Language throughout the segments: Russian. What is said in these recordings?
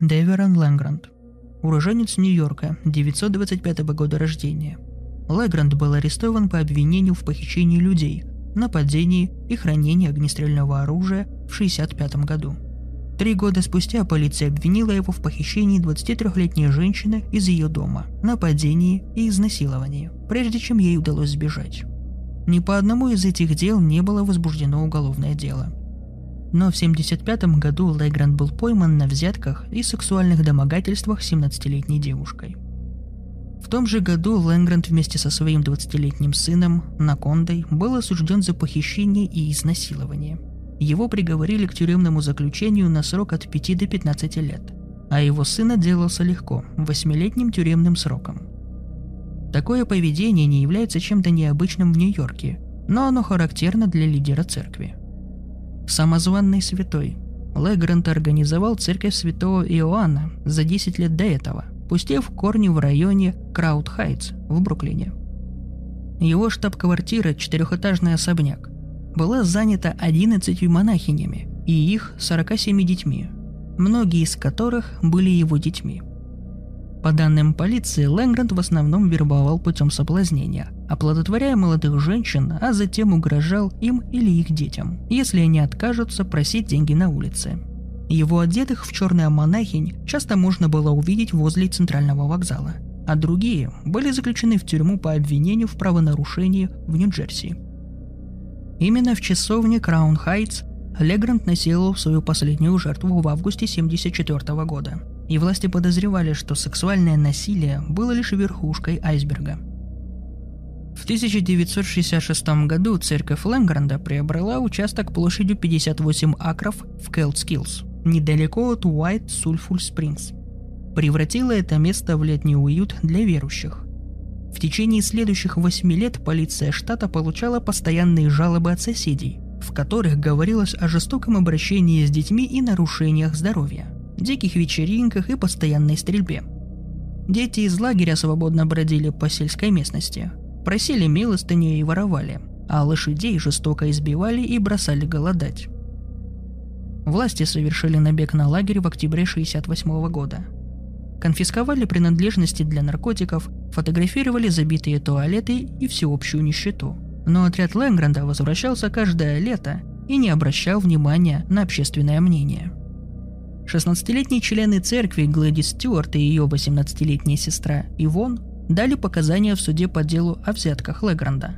Дэверон Лэнгранд. Уроженец Нью-Йорка, 925 года рождения. Лэгранд был арестован по обвинению в похищении людей, нападении и хранении огнестрельного оружия в 1965 году. Три года спустя полиция обвинила его в похищении 23-летней женщины из ее дома, нападении и изнасиловании, прежде чем ей удалось сбежать. Ни по одному из этих дел не было возбуждено уголовное дело. Но в 1975 году Легранд был пойман на взятках и сексуальных домогательствах 17-летней девушкой. В том же году Лэнгранд вместе со своим 20-летним сыном Накондой был осужден за похищение и изнасилование. Его приговорили к тюремному заключению на срок от 5 до 15 лет, а его сын отделался легко, восьмилетним тюремным сроком – Такое поведение не является чем-то необычным в Нью-Йорке, но оно характерно для лидера церкви. Самозванный святой. Легранд организовал церковь святого Иоанна за 10 лет до этого, пустив корни в районе Краун-Хайтс в Бруклине. Его штаб-квартира, четырехэтажный особняк, была занята 11 монахинями и их 47 детьми, многие из которых были его детьми – по данным полиции, Легранд в основном вербовал путем соблазнения, оплодотворяя молодых женщин, а затем угрожал им или их детям, если они откажутся просить деньги на улице. Его одетых в черное монахинь часто можно было увидеть возле центрального вокзала, а другие были заключены в тюрьму по обвинению в правонарушении в Нью-Джерси. Именно в часовне Краун Хайтс Легрант насиловал свою последнюю жертву в августе 1974 года – и власти подозревали, что сексуальное насилие было лишь верхушкой айсберга. В 1966 году церковь Лэнгранда приобрела участок площадью 58 акров в Кэтскиллс, недалеко от Уайт Салфер Спрингс. Превратила это место в летний приют для верующих. В течение следующих восьми лет полиция штата получала постоянные жалобы от соседей, в которых говорилось о жестоком обращении с детьми и нарушениях здоровья – диких вечеринках и постоянной стрельбе. Дети из лагеря свободно бродили по сельской местности, просили милостыню и воровали, а лошадей жестоко избивали и бросали голодать. Власти совершили набег на лагерь в октябре 1968 года. Конфисковали принадлежности для наркотиков, фотографировали забитые туалеты и всеобщую нищету. Но отряд Лэнгранда возвращался каждое лето и не обращал внимания на общественное мнение – 16-летние члены церкви Глэдис Стюарт и ее 18-летняя сестра Ивон дали показания в суде по делу о взятках Легранда.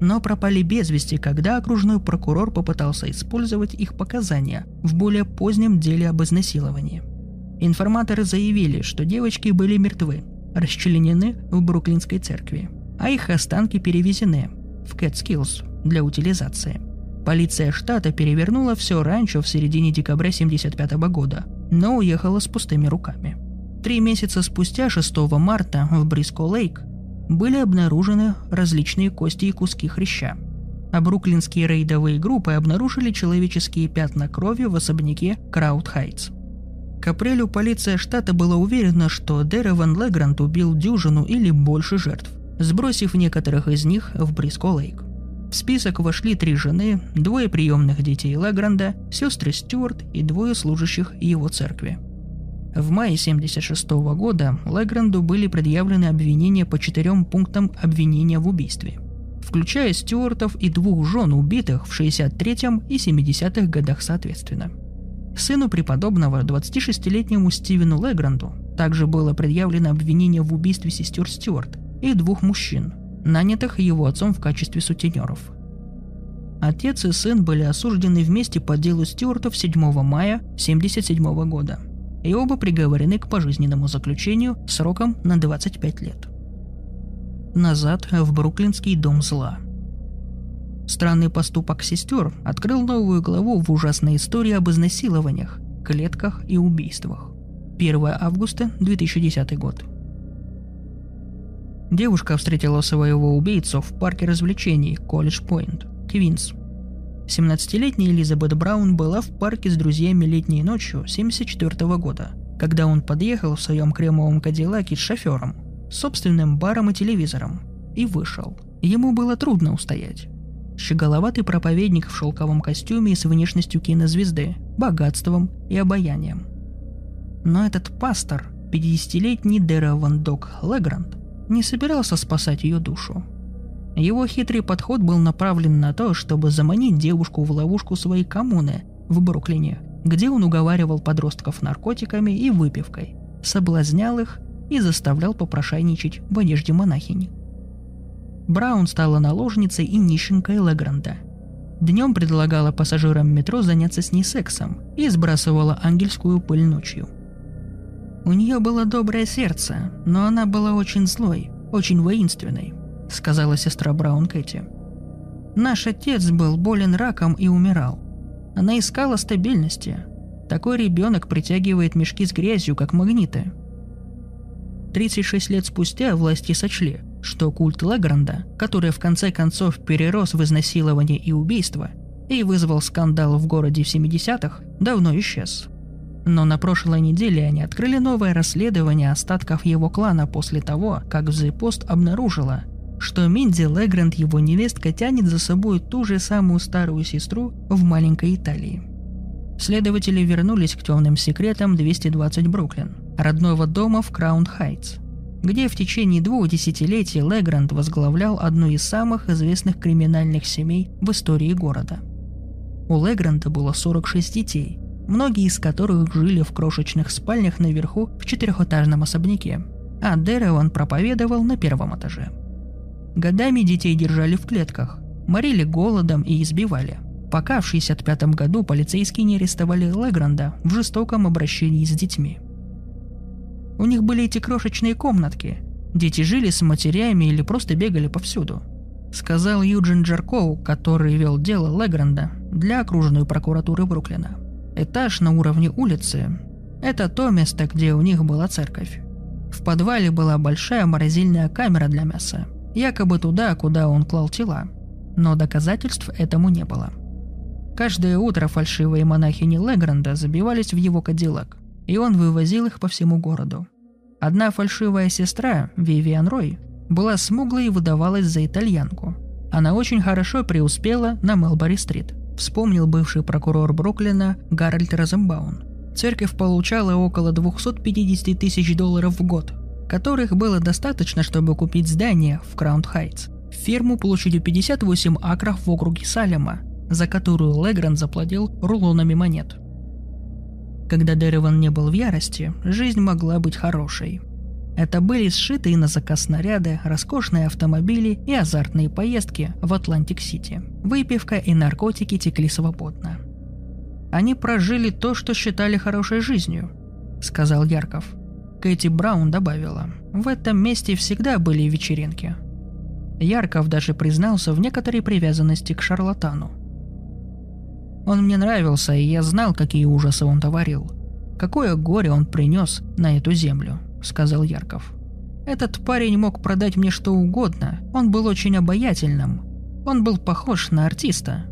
Но пропали без вести, когда окружной прокурор попытался использовать их показания в более позднем деле об изнасиловании. Информаторы заявили, что девочки были мертвы, расчленены в Бруклинской церкви, а их останки перевезены в Кэтскиллс для утилизации – Полиция штата перевернула все ранчо в середине декабря 1975 года, но уехала с пустыми руками. Три месяца спустя, 6 марта, в Бриско-Лейк были обнаружены различные кости и куски хряща. А бруклинские рейдовые группы обнаружили человеческие пятна крови в особняке Краун-Хайтс. К апрелю полиция штата была уверена, что Деверон Легранд убил дюжину или больше жертв, сбросив некоторых из них в Бриско-Лейк. В список вошли три жены, двое приемных детей Легранда, сестры Стюарт и двое служащих его церкви. В мае 1976 года Лагранду были предъявлены обвинения по четырем пунктам обвинения в убийстве, включая Стюартов и двух жен убитых в 63-м и 70-х годах соответственно. Сыну преподобного, 26-летнему Стивену Легранду, также было предъявлено обвинение в убийстве сестер Стюарт и двух мужчин, нанятых его отцом в качестве сутенеров. Отец и сын были осуждены вместе по делу Стюартов 7 мая 1977 года, и оба приговорены к пожизненному заключению сроком на 25 лет. Назад в Бруклинский дом зла. Странный поступок сестер открыл новую главу в ужасной истории об изнасилованиях, клетках и убийствах. 1 августа 2010 год. Девушка встретила своего убийцу в парке развлечений Колледж Пойнт, Квинс. 17-летняя Элизабет Браун была в парке с друзьями летней ночью 1974 года, когда он подъехал в своем кремовом кадиллаке с шофером, собственным баром и телевизором, и вышел. Ему было трудно устоять. Щеголоватый проповедник в шелковом костюме и с внешностью кинозвезды, богатством и обаянием. Но этот пастор, 50-летний Дераван Док Легранд, не собирался спасать ее душу. Его хитрый подход был направлен на то, чтобы заманить девушку в ловушку своей коммуны в Бруклине, где он уговаривал подростков наркотиками и выпивкой, соблазнял их и заставлял попрошайничать в одежде монахини. Браун стала наложницей и нищенкой Легранда. Днем предлагала пассажирам метро заняться с ней сексом и сбрасывала ангельскую пыль ночью. У нее было доброе сердце, но она была очень злой, очень воинственной, сказала сестра Браун Кэти. Наш отец был болен раком и умирал. Она искала стабильности. Такой ребенок притягивает мешки с грязью, как магниты. 36 лет спустя власти сочли, что культ Легранда, который в конце концов перерос в изнасилование и убийство и вызвал скандал в городе в 70-х, давно исчез. Но на прошлой неделе они открыли новое расследование остатков его клана после того, как The обнаружила, что Минди Легранд, его невестка, тянет за собой ту же самую старую сестру в маленькой Италии. Следователи вернулись к темным секретам 220 Бруклин, родного дома в Краун Хайтс, где в течение двух десятилетий Легранд возглавлял одну из самых известных криминальных семей в истории города. У Легранда было 46 детей, многие из которых жили в крошечных спальнях наверху в четырехэтажном особняке, а Дереван проповедовал на первом этаже – Годами детей держали в клетках, морили голодом и избивали. Пока в 65 году полицейские не арестовали Легранда в жестоком обращении с детьми. У них были эти крошечные комнатки. Дети жили с матерями или просто бегали повсюду. Сказал Юджин Джаркоу, который вел дело Легранда для окружной прокуратуры Бруклина. Этаж на уровне улицы – это то место, где у них была церковь. В подвале была большая морозильная камера для мяса – якобы туда, куда он клал тела. Но доказательств этому не было. Каждое утро фальшивые монахини Легранда забивались в его кадиллак, и он вывозил их по всему городу. Одна фальшивая сестра, Вивиан Рой, была смуглой и выдавалась за итальянку. Она очень хорошо преуспела на Мелбори-стрит, вспомнил бывший прокурор Бруклина Гарольд Розенбаун. Церковь получала около 250 тысяч долларов в год – которых было достаточно, чтобы купить здание в Краун Хайтс, ферму площадью 58 акров в округе Салема, за которую Легранд заплатил рулонами монет. Когда Деверон не был в ярости, жизнь могла быть хорошей. Это были сшитые на заказ наряды, роскошные автомобили и азартные поездки в Атлантик-Сити. Выпивка и наркотики текли свободно. Они прожили то, что считали хорошей жизнью, сказал Ярков – Кэти Браун добавила, в этом месте всегда были вечеринки. Ярков даже признался в некоторой привязанности к шарлатану. Он мне нравился, и я знал, какие ужасы он творил. Какое горе он принес на эту землю, сказал Ярков. Этот парень мог продать мне что угодно, он был очень обаятельным. Он был похож на артиста.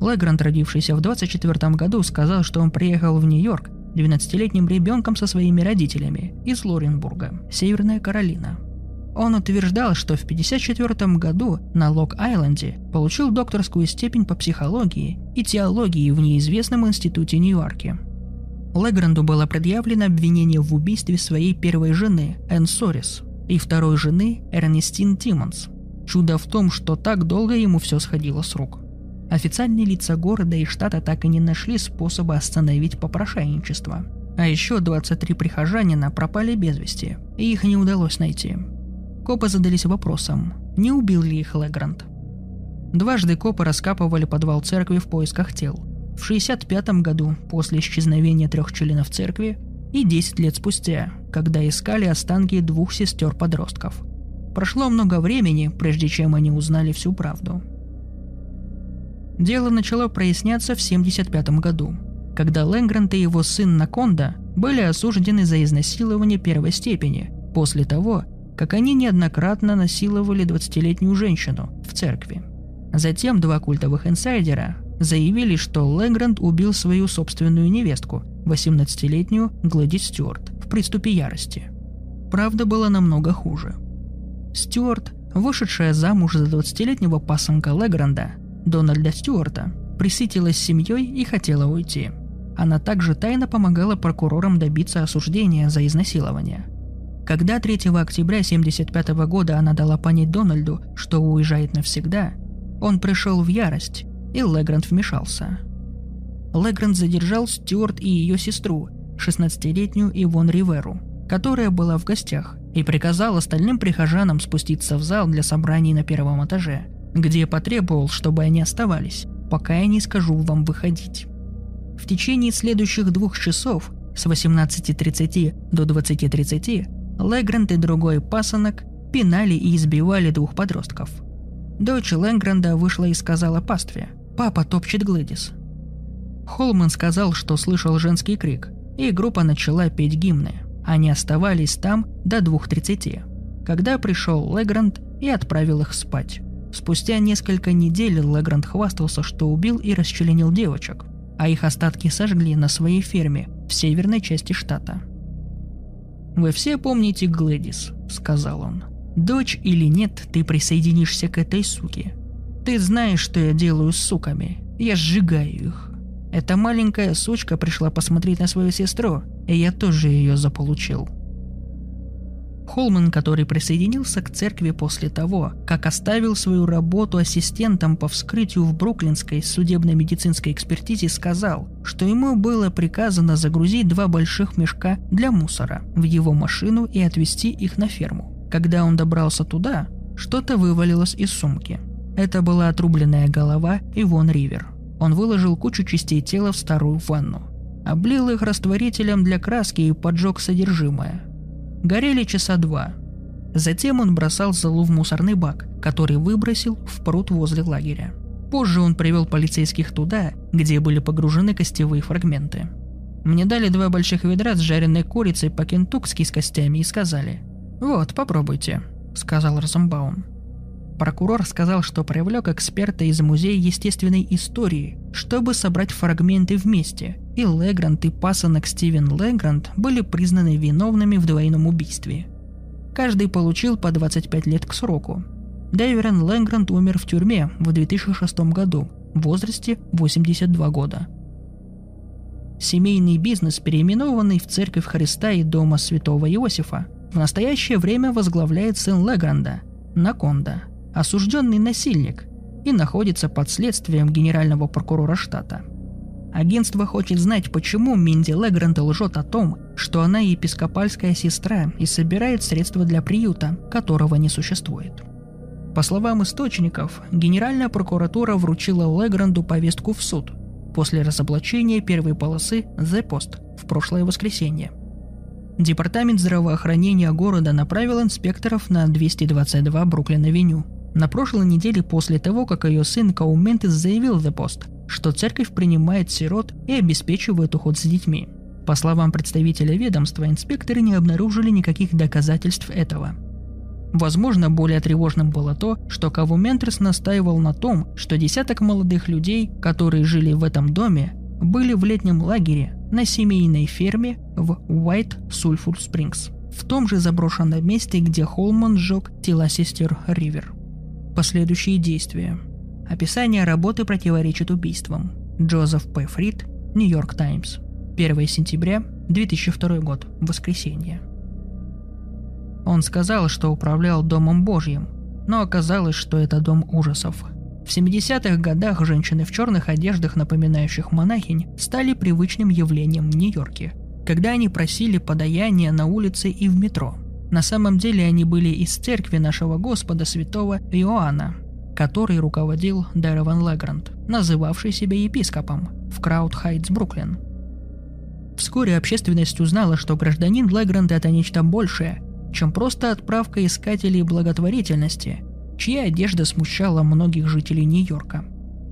Легранд, родившийся в 24 году, сказал, что он приехал в Нью-Йорк 12-летним ребенком со своими родителями из Лоренбурга, Северная Каролина. Он утверждал, что в 1954 году на Лок-Айленде получил докторскую степень по психологии и теологии в неизвестном институте Нью-Йорке. Легранду было предъявлено обвинение в убийстве своей первой жены Энн Сорис и второй жены Эрнестин Тиммонс. Чудо в том, что так долго ему все сходило с рук. Официальные лица города и штата так и не нашли способа остановить попрошайничество. А еще 23 прихожанина пропали без вести, и их не удалось найти. Копы задались вопросом, не убил ли их Легранд. Дважды копы раскапывали подвал церкви в поисках тел. В 65 году, после исчезновения трех членов церкви, и 10 лет спустя, когда искали останки двух сестер-подростков. Прошло много времени, прежде чем они узнали всю правду – Дело начало проясняться в 1975 году, когда Лэнгрант и его сын Наконда были осуждены за изнасилование первой степени после того, как они неоднократно насиловали 20-летнюю женщину в церкви. Затем два культовых инсайдера заявили, что Лэнгрант убил свою собственную невестку, 18-летнюю Глади Стюарт, в приступе ярости. Правда была намного хуже. Стюарт, вышедшая замуж за 20-летнего пасынка Легранда, Дональда Стюарта, присытилась семьей и хотела уйти. Она также тайно помогала прокурорам добиться осуждения за изнасилование. Когда 3 октября 1975 года она дала понять Дональду, что уезжает навсегда, он пришел в ярость, и Легранд вмешался. Легранд задержал Стюарт и ее сестру, 16-летнюю Ивон Риверу, которая была в гостях, и приказал остальным прихожанам спуститься в зал для собраний на первом этаже, где потребовал, чтобы они оставались, пока я не скажу вам выходить. В течение следующих двух часов с 18.30 до 20.30 Легранд и другой пасынок пинали и избивали двух подростков. Дочь Лэнгранда вышла и сказала пастве «Папа топчет Глэдис». Холман сказал, что слышал женский крик, и группа начала петь гимны. Они оставались там до 2.30, когда пришел Легранд и отправил их спать. Спустя несколько недель Легранд хвастался, что убил и расчленил девочек, а их остатки сожгли на своей ферме в северной части штата. «Вы все помните Глэдис», — сказал он. «Дочь или нет, ты присоединишься к этой суке. Ты знаешь, что я делаю с суками. Я сжигаю их. Эта маленькая сучка пришла посмотреть на свою сестру, и я тоже ее заполучил. Холман, который присоединился к церкви после того, как оставил свою работу ассистентом по вскрытию в Бруклинской судебно-медицинской экспертизе, сказал, что ему было приказано загрузить два больших мешка для мусора в его машину и отвезти их на ферму. Когда он добрался туда, что-то вывалилось из сумки. Это была отрубленная голова Ивон Ривер. Он выложил кучу частей тела в старую ванну, облил их растворителем для краски и поджег содержимое – Горели часа два. Затем он бросал залу в мусорный бак, который выбросил в пруд возле лагеря. Позже он привел полицейских туда, где были погружены костевые фрагменты. Мне дали два больших ведра с жареной курицей по-кентукски с костями и сказали «Вот, попробуйте», — сказал Розенбаум. Прокурор сказал, что привлек эксперта из Музея естественной истории, чтобы собрать фрагменты вместе и Легрант и пасынок Стивен Легрант были признаны виновными в двойном убийстве. Каждый получил по 25 лет к сроку. Дэверен Легрант умер в тюрьме в 2006 году в возрасте 82 года. Семейный бизнес, переименованный в Церковь Христа и Дома Святого Иосифа, в настоящее время возглавляет сын Легранда, Наконда, осужденный насильник, и находится под следствием генерального прокурора штата – Агентство хочет знать, почему Минди Легранд лжет о том, что она епископальская сестра и собирает средства для приюта, которого не существует. По словам источников, Генеральная прокуратура вручила Легранду повестку в суд после разоблачения первой полосы The Post в прошлое воскресенье. Департамент здравоохранения города направил инспекторов на 222 Бруклин-авеню. На прошлой неделе после того, как ее сын Каументис заявил The Post, что церковь принимает сирот и обеспечивает уход за детьми. По словам представителя ведомства, инспекторы не обнаружили никаких доказательств этого. Возможно, более тревожным было то, что Каву Ментрес настаивал на том, что десяток молодых людей, которые жили в этом доме, были в летнем лагере на семейной ферме в Уайт Сульфур Спрингс, в том же заброшенном месте, где Холман сжег тела сестер Ривер. Последующие действия – Описание работы противоречит убийствам. Джозеф П. Фрид, Нью-Йорк Таймс. 1 сентября 2002 год, воскресенье. Он сказал, что управлял Домом Божьим, но оказалось, что это дом ужасов. В 70-х годах женщины в черных одеждах, напоминающих монахинь, стали привычным явлением в Нью-Йорке, когда они просили подаяния на улице и в метро. На самом деле они были из церкви нашего Господа святого Иоанна, который руководил Дереван Легранд, называвший себя епископом в Краудхайтс, Бруклин. Вскоре общественность узнала, что гражданин Легранд – это нечто большее, чем просто отправка искателей благотворительности, чья одежда смущала многих жителей Нью-Йорка.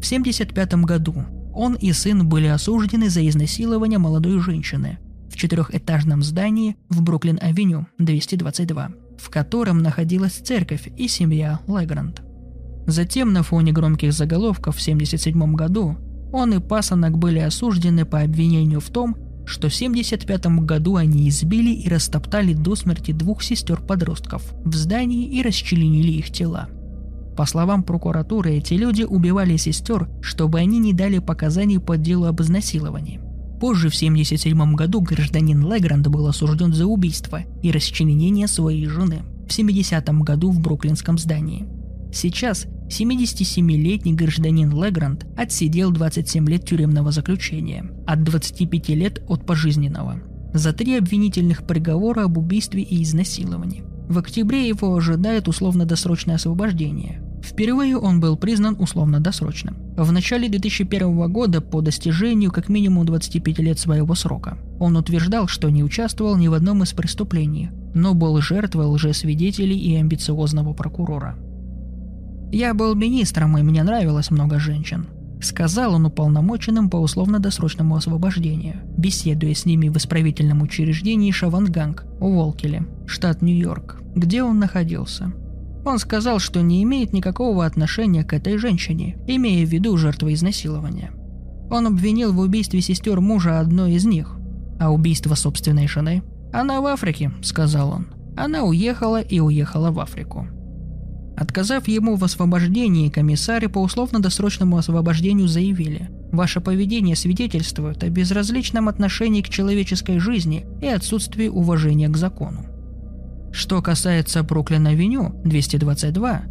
В 1975 году он и сын были осуждены за изнасилование молодой женщины в четырехэтажном здании в Бруклин-авеню 222, в котором находилась церковь и семья Легранд. Затем на фоне громких заголовков в 1977 году он и пасынок были осуждены по обвинению в том, что в 1975 году они избили и растоптали до смерти двух сестер-подростков в здании и расчленили их тела. По словам прокуратуры, эти люди убивали сестер, чтобы они не дали показаний по делу об изнасиловании. Позже, в 1977 году, гражданин Легранд был осужден за убийство и расчленение своей жены в 70 году в бруклинском здании. Сейчас 77-летний гражданин Легранд отсидел 27 лет тюремного заключения, от 25 лет от пожизненного, за три обвинительных приговора об убийстве и изнасиловании. В октябре его ожидает условно-досрочное освобождение. Впервые он был признан условно-досрочным. В начале 2001 года по достижению как минимум 25 лет своего срока. Он утверждал, что не участвовал ни в одном из преступлений, но был жертвой лжесвидетелей и амбициозного прокурора. «Я был министром, и мне нравилось много женщин», — сказал он уполномоченным по условно-досрочному освобождению, беседуя с ними в исправительном учреждении Шаванганг у Волкеле, штат Нью-Йорк, где он находился. Он сказал, что не имеет никакого отношения к этой женщине, имея в виду жертву изнасилования. Он обвинил в убийстве сестер мужа одной из них, а убийство собственной жены. «Она в Африке», — сказал он. Она уехала и уехала в Африку. Отказав ему в освобождении, комиссары по условно-досрочному освобождению заявили, «Ваше поведение свидетельствует о безразличном отношении к человеческой жизни и отсутствии уважения к закону». Что касается Бруклина-Авеню 222,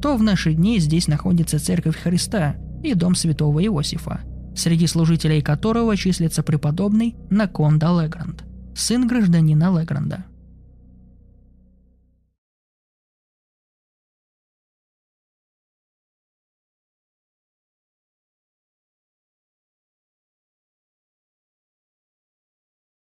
то в наши дни здесь находится Церковь Христа и Дом Святого Иосифа, среди служителей которого числится преподобный Наконда Легранд, сын гражданина Легранда –